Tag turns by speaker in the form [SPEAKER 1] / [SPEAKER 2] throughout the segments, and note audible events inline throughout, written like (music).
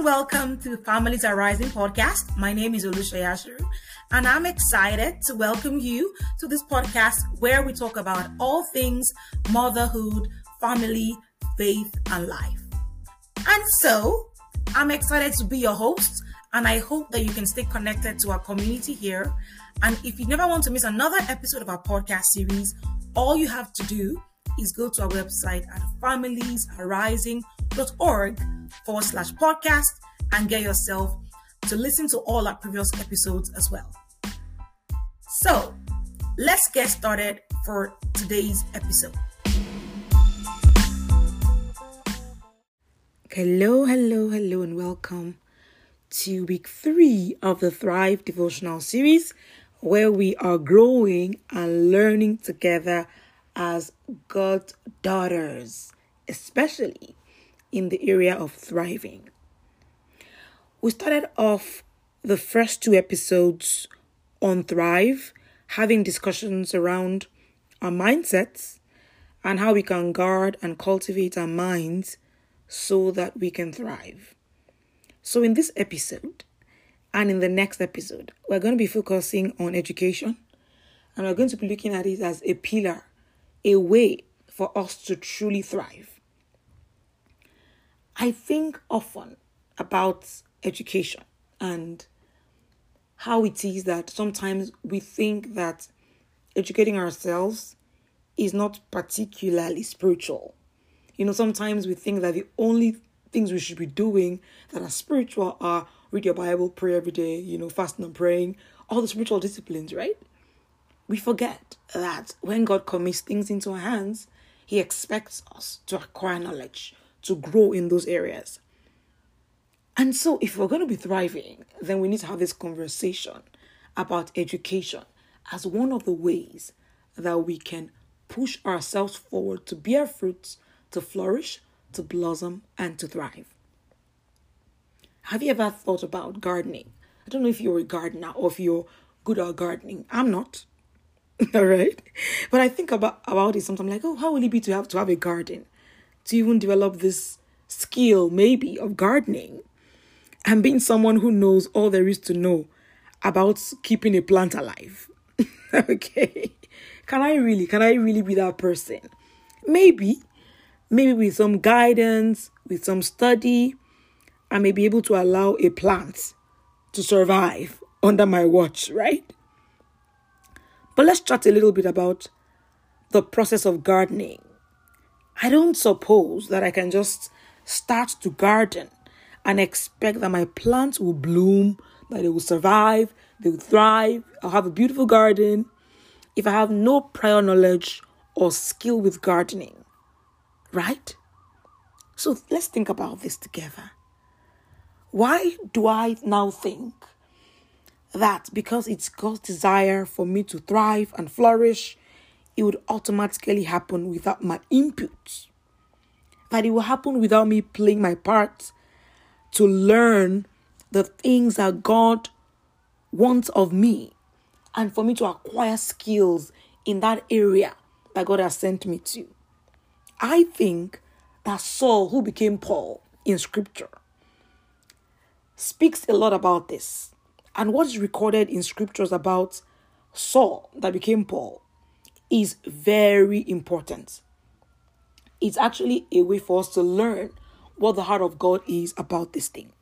[SPEAKER 1] and welcome to Families Arising podcast. My name is Olusha Yashiru, and I'm excited to welcome you to this podcast where we talk about all things motherhood, family, faith, and life. And so, I'm excited to be your host, and I hope that you can stay connected to our community here. And if you never want to miss another episode of our podcast series, all you have to do is go to our website at familiesarising.org forward slash podcast and get yourself to listen to all our previous episodes as well. So let's get started for today's episode. Hello, hello, hello, and welcome to week three of the Thrive devotional series where we are growing and learning together as God's daughters, especially in the area of thriving. We started off the first two episodes on Thrive, having discussions around our mindsets and how we can guard and cultivate our minds so that we can thrive. So, in this episode and in the next episode, we're going to be focusing on education and we're going to be looking at it as a pillar, a way for us to truly thrive. I think often about education and how it is that sometimes we think that educating ourselves is not particularly spiritual. You know, sometimes we think that the only things we should be doing that are spiritual are read your Bible, pray every day, you know, fasting and praying, all the spiritual disciplines, right? We forget that when God commits things into our hands, He expects us to acquire knowledge, to grow in those areas. And so, if we're going to be thriving, then we need to have this conversation about education as one of the ways that we can push ourselves forward to bear fruits, to flourish, to blossom, and to thrive. Have you ever thought about gardening? I don't know if you're a gardener or if you're good at gardening. I'm not. (laughs) All right. But I think about, about it sometimes like, oh, how will it be to have to have a garden? to even develop this skill, maybe, of gardening and being someone who knows all there is to know about keeping a plant alive. (laughs) okay. Can I really, can I really be that person? Maybe, maybe with some guidance, with some study, I may be able to allow a plant to survive (laughs) under my watch, right? But let's chat a little bit about the process of gardening I don't suppose that I can just start to garden and expect that my plants will bloom, that they will survive, they will thrive, I'll have a beautiful garden if I have no prior knowledge or skill with gardening. Right? So let's think about this together. Why do I now think that because it's God's desire for me to thrive and flourish, it would automatically happen without my input. That it will happen without me playing my part to learn the things that God wants of me and for me to acquire skills in that area that God has sent me to. I think that Saul, who became Paul in scripture, speaks a lot about this. And what is recorded in scriptures about Saul that became Paul is very important. It's actually a way for us to learn what the heart of God is about this thing.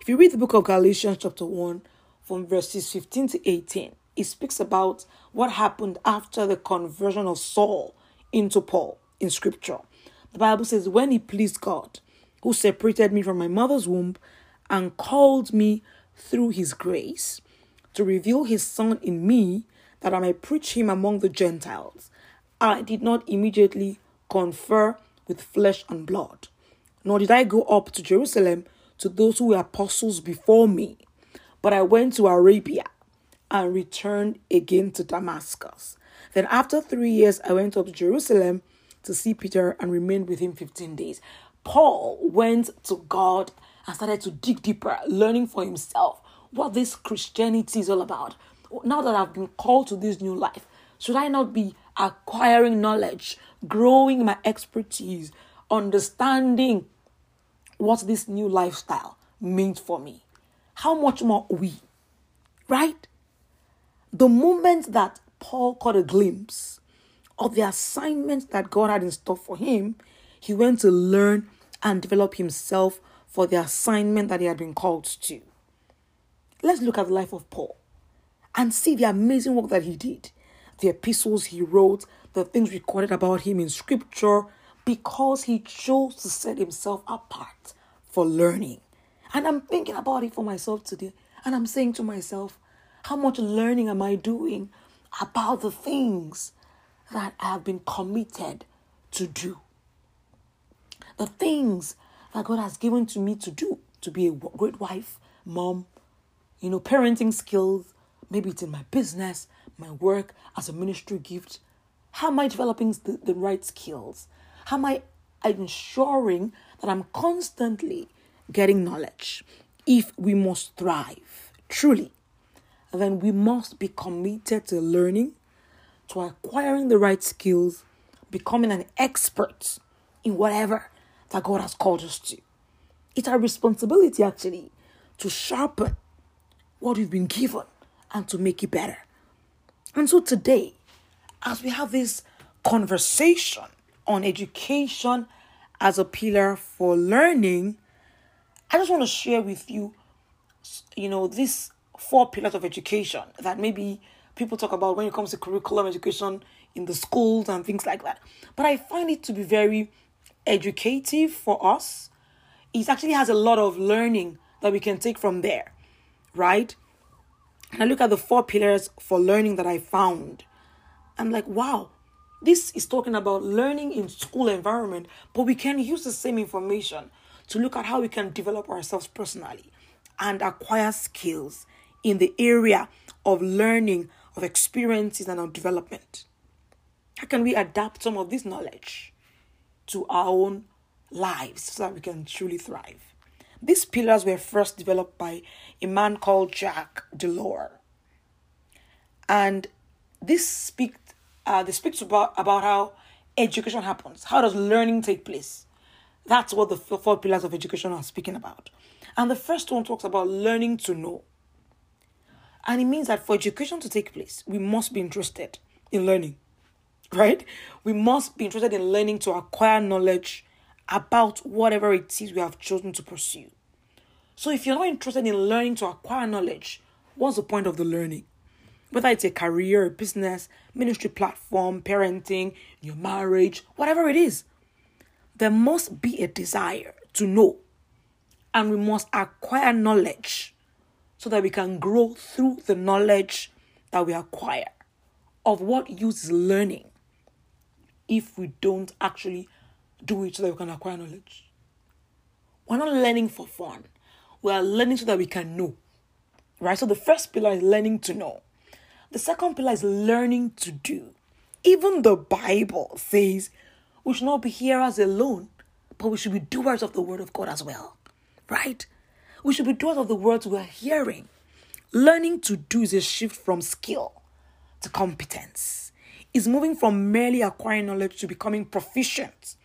[SPEAKER 1] If you read the book of Galatians, chapter 1, from verses 15 to 18, it speaks about what happened after the conversion of Saul into Paul in scripture. The Bible says, When he pleased God, who separated me from my mother's womb and called me through his grace to reveal his son in me that I might preach him among the Gentiles. I did not immediately confer with flesh and blood, nor did I go up to Jerusalem to those who were apostles before me, but I went to Arabia and returned again to Damascus. Then, after three years, I went up to Jerusalem to see Peter and remained with him 15 days. Paul went to God and started to dig deeper, learning for himself what this Christianity is all about, now that I've been called to this new life, should I not be acquiring knowledge, growing my expertise, understanding what this new lifestyle means for me, how much more we, right? The moment that Paul caught a glimpse of the assignment that God had in store for him, he went to learn and develop himself for the assignment that he had been called to. Let's look at the life of Paul and see the amazing work that he did, the epistles he wrote, the things recorded about him in scripture, because he chose to set himself apart for learning. And I'm thinking about it for myself today. And I'm saying to myself, how much learning am I doing about the things that I have been committed to do? The things that God has given to me to do to be a great wife, mom, you know, parenting skills. Maybe it's in my business, my work as a ministry gift. How am I developing the, the right skills? How am I ensuring that I'm constantly getting knowledge? If we must thrive truly, then we must be committed to learning, to acquiring the right skills, becoming an expert in whatever that God has called us to. It's our responsibility actually to sharpen what we've been given and to make it better. And so today, as we have this conversation on education as a pillar for learning, I just want to share with you, you know, these four pillars of education that maybe people talk about when it comes to curriculum education in the schools and things like that. But I find it to be very educative for us. It actually has a lot of learning that we can take from there, right? And I look at the four pillars for learning that I found. I'm like, wow, this is talking about learning in school environment, but we can use the same information to look at how we can develop ourselves personally and acquire skills in the area of learning, of experiences, and of development. How can we adapt some of this knowledge to our own lives so that we can truly thrive? These pillars were first developed by a man called Jacques Delors. And this speak, uh, they speaks about, about how education happens. How does learning take place? That's what the four pillars of education are speaking about. And the first one talks about learning to know. And it means that for education to take place, we must be interested in learning, right? We must be interested in learning to acquire knowledge about whatever it is we have chosen to pursue. So if you're not interested in learning to acquire knowledge, what's the point of the learning? Whether it's a career, a business, ministry platform, parenting, your marriage, whatever it is, there must be a desire to know. And we must acquire knowledge so that we can grow through the knowledge that we acquire. Of what use learning if we don't actually do it so that we can acquire knowledge? We're not learning for fun. We are learning so that we can know. Right? So the first pillar is learning to know. The second pillar is learning to do. Even the Bible says we should not be hearers alone, but we should be doers of the word of God as well. Right? We should be doers of the words we are hearing. Learning to do is a shift from skill to competence. Is moving from merely acquiring knowledge to becoming proficient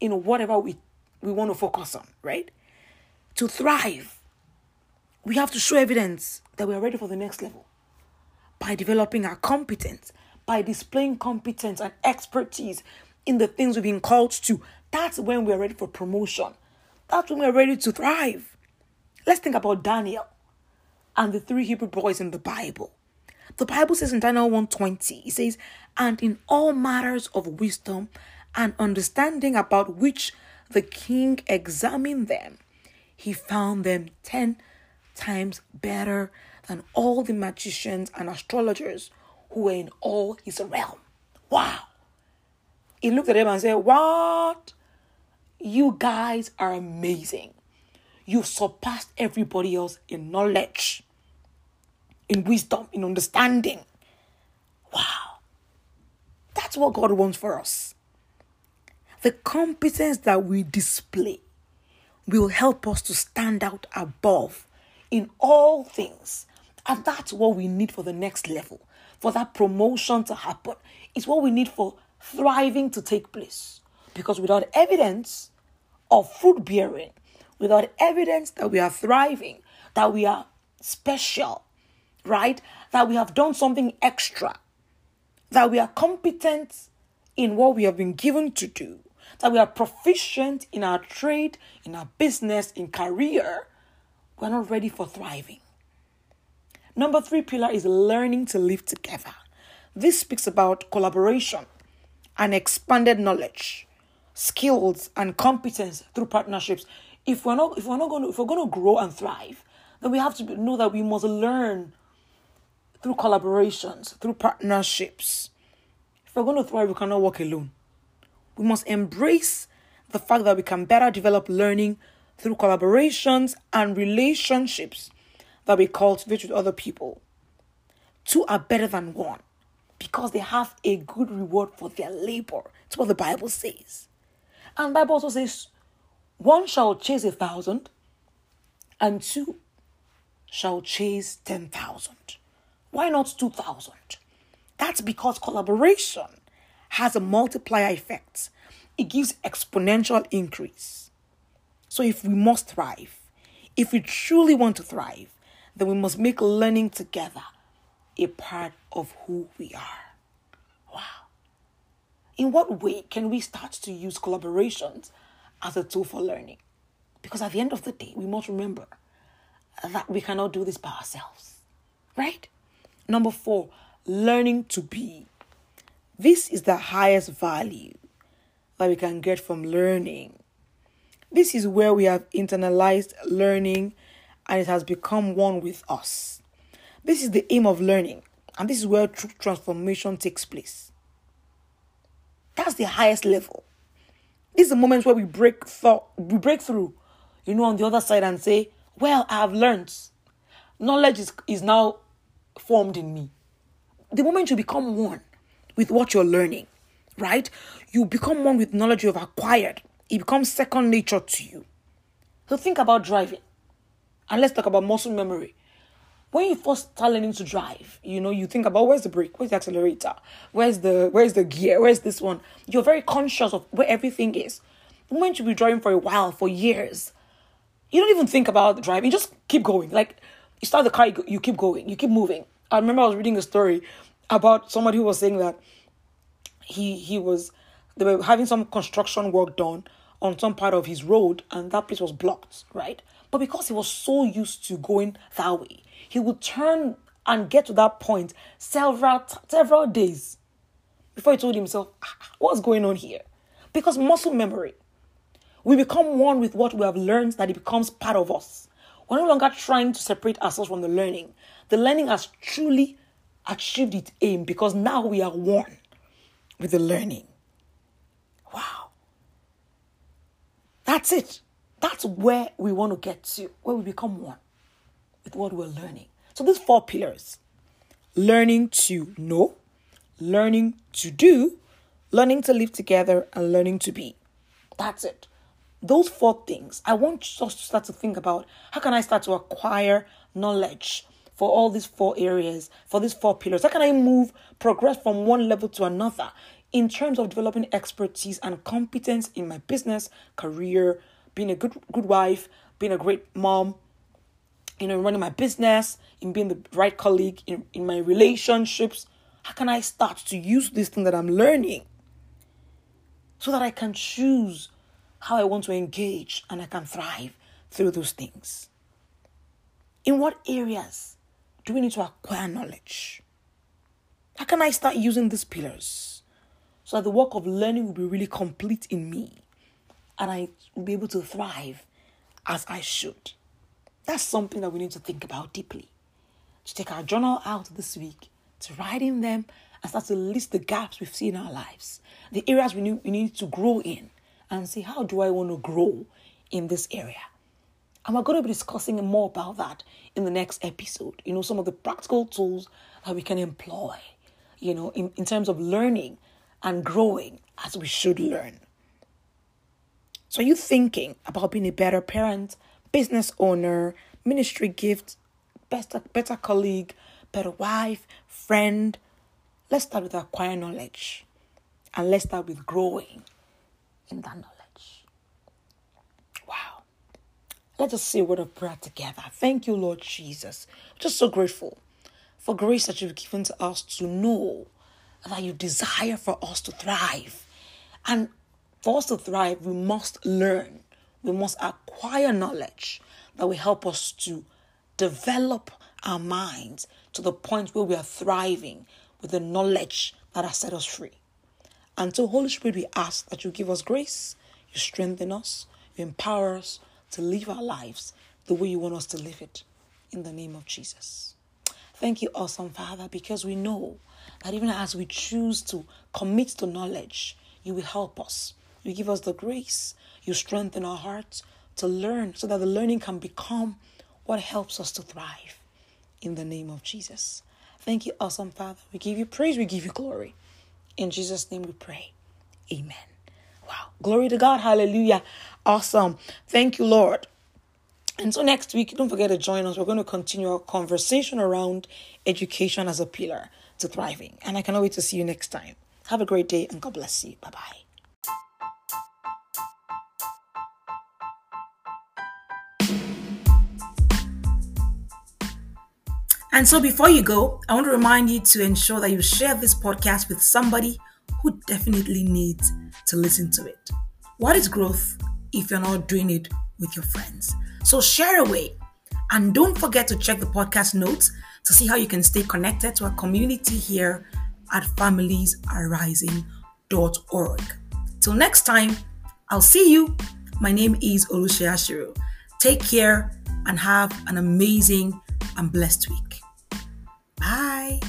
[SPEAKER 1] in whatever we, we want to focus on, right? To thrive, we have to show evidence that we are ready for the next level by developing our competence, by displaying competence and expertise in the things we've been called to. That's when we're ready for promotion. That's when we're ready to thrive. Let's think about Daniel and the three Hebrew boys in the Bible. The Bible says in Daniel 120, it says, And in all matters of wisdom and understanding about which the king examined them, he found them ten times better than all the magicians and astrologers who were in all his realm. Wow. He looked at them and said, What? You guys are amazing. You've surpassed everybody else in knowledge, in wisdom, in understanding. Wow. That's what God wants for us. The competence that we display will help us to stand out above in all things. And that's what we need for the next level, for that promotion to happen. It's what we need for thriving to take place. Because without evidence of fruit bearing, without evidence that we are thriving, that we are special, right? That we have done something extra, that we are competent in what we have been given to do, that we are proficient in our trade, in our business, in career, we're not ready for thriving. Number three pillar is learning to live together. This speaks about collaboration and expanded knowledge, skills, and competence through partnerships. If we're not, if we're not going to, if we're going to grow and thrive, then we have to know that we must learn through collaborations, through partnerships. If we're going to thrive, we cannot work alone. We must embrace the fact that we can better develop learning through collaborations and relationships that we cultivate with other people. Two are better than one because they have a good reward for their labor. It's what the Bible says. And Bible also says, one shall chase a thousand, and two shall chase ten thousand. Why not two thousand? That's because collaboration has a multiplier effect. It gives exponential increase. So if we must thrive, if we truly want to thrive, then we must make learning together a part of who we are. Wow. In what way can we start to use collaborations as a tool for learning? Because at the end of the day, we must remember that we cannot do this by ourselves. Right? Number four, learning to be. This is the highest value that we can get from learning. This is where we have internalized learning and it has become one with us. This is the aim of learning, and this is where true transformation takes place. That's the highest level. This is the moment where we break thought, we break through, you know, on the other side and say, Well, I have learned. Knowledge is, is now formed in me. The moment you become one with what you're learning, right? You become one with knowledge you've acquired. It becomes second nature to you. So think about driving. And let's talk about muscle memory. When you first start learning to drive, you know, you think about where's the brake, where's the accelerator, where's the where's the gear, where's this one. You're very conscious of where everything is. The moment you be driving for a while, for years, you don't even think about driving. You just keep going. Like you start the car, you, you keep going, you keep moving. I remember I was reading a story about somebody who was saying that he he was they were having some construction work done on some part of his road and that place was blocked, right? But because he was so used to going that way, he would turn and get to that point several several days before he told himself, ah, "What's going on here?" Because muscle memory, we become one with what we have learned that it becomes part of us. We're no longer trying to separate ourselves from the learning. The learning has truly achieved its aim because now we are one with the learning. Wow. That's it. That's where we want to get to, where we become one with what we're learning. So these four pillars learning to know, learning to do, learning to live together, and learning to be. That's it. Those four things, I want us to start to think about how can I start to acquire knowledge for all these four areas, for these four pillars? How can I move, progress from one level to another in terms of developing expertise and competence in my business, career, being a good good wife, being a great mom, you know, running my business, in being the right colleague, in, in my relationships. How can I start to use this thing that I'm learning so that I can choose how I want to engage and I can thrive through those things? In what areas do we need to acquire knowledge? How can I start using these pillars so that the work of learning will be really complete in me? and I will be able to thrive as I should. That's something that we need to think about deeply. To take our journal out this week, to write in them, and start to list the gaps we see in our lives, the areas we need, we need to grow in, and see how do I want to grow in this area. And we're going to be discussing more about that in the next episode. You know, some of the practical tools that we can employ, you know, in, in terms of learning and growing as we should learn. So, are you thinking about being a better parent, business owner, ministry gift, better, better colleague, better wife, friend? Let's start with acquiring knowledge and let's start with growing in that knowledge. Wow. Let us say a word of prayer together. Thank you, Lord Jesus. Just so grateful for grace that you've given to us to know that you desire for us to thrive. And for us to thrive, we must learn, we must acquire knowledge that will help us to develop our minds to the point where we are thriving with the knowledge that has set us free. And so, Holy Spirit, we ask that you give us grace, you strengthen us, you empower us to live our lives the way you want us to live it. In the name of Jesus. Thank you, awesome Father, because we know that even as we choose to commit to knowledge, you will help us. You give us the grace, you strengthen our hearts to learn so that the learning can become what helps us to thrive. In the name of Jesus. Thank you, awesome Father. We give you praise, we give you glory. In Jesus' name we pray. Amen. Wow. Glory to God. Hallelujah. Awesome. Thank you, Lord. And so next week, don't forget to join us. We're going to continue our conversation around education as a pillar to thriving. And I cannot wait to see you next time. Have a great day and God bless you. Bye bye. And so before you go, I want to remind you to ensure that you share this podcast with somebody who definitely needs to listen to it. What is growth if you're not doing it with your friends? So share away. And don't forget to check the podcast notes to see how you can stay connected to our community here at familiesarising.org. Till next time, I'll see you. My name is Olushia Shiro. Take care and have an amazing and blessed week. Bye.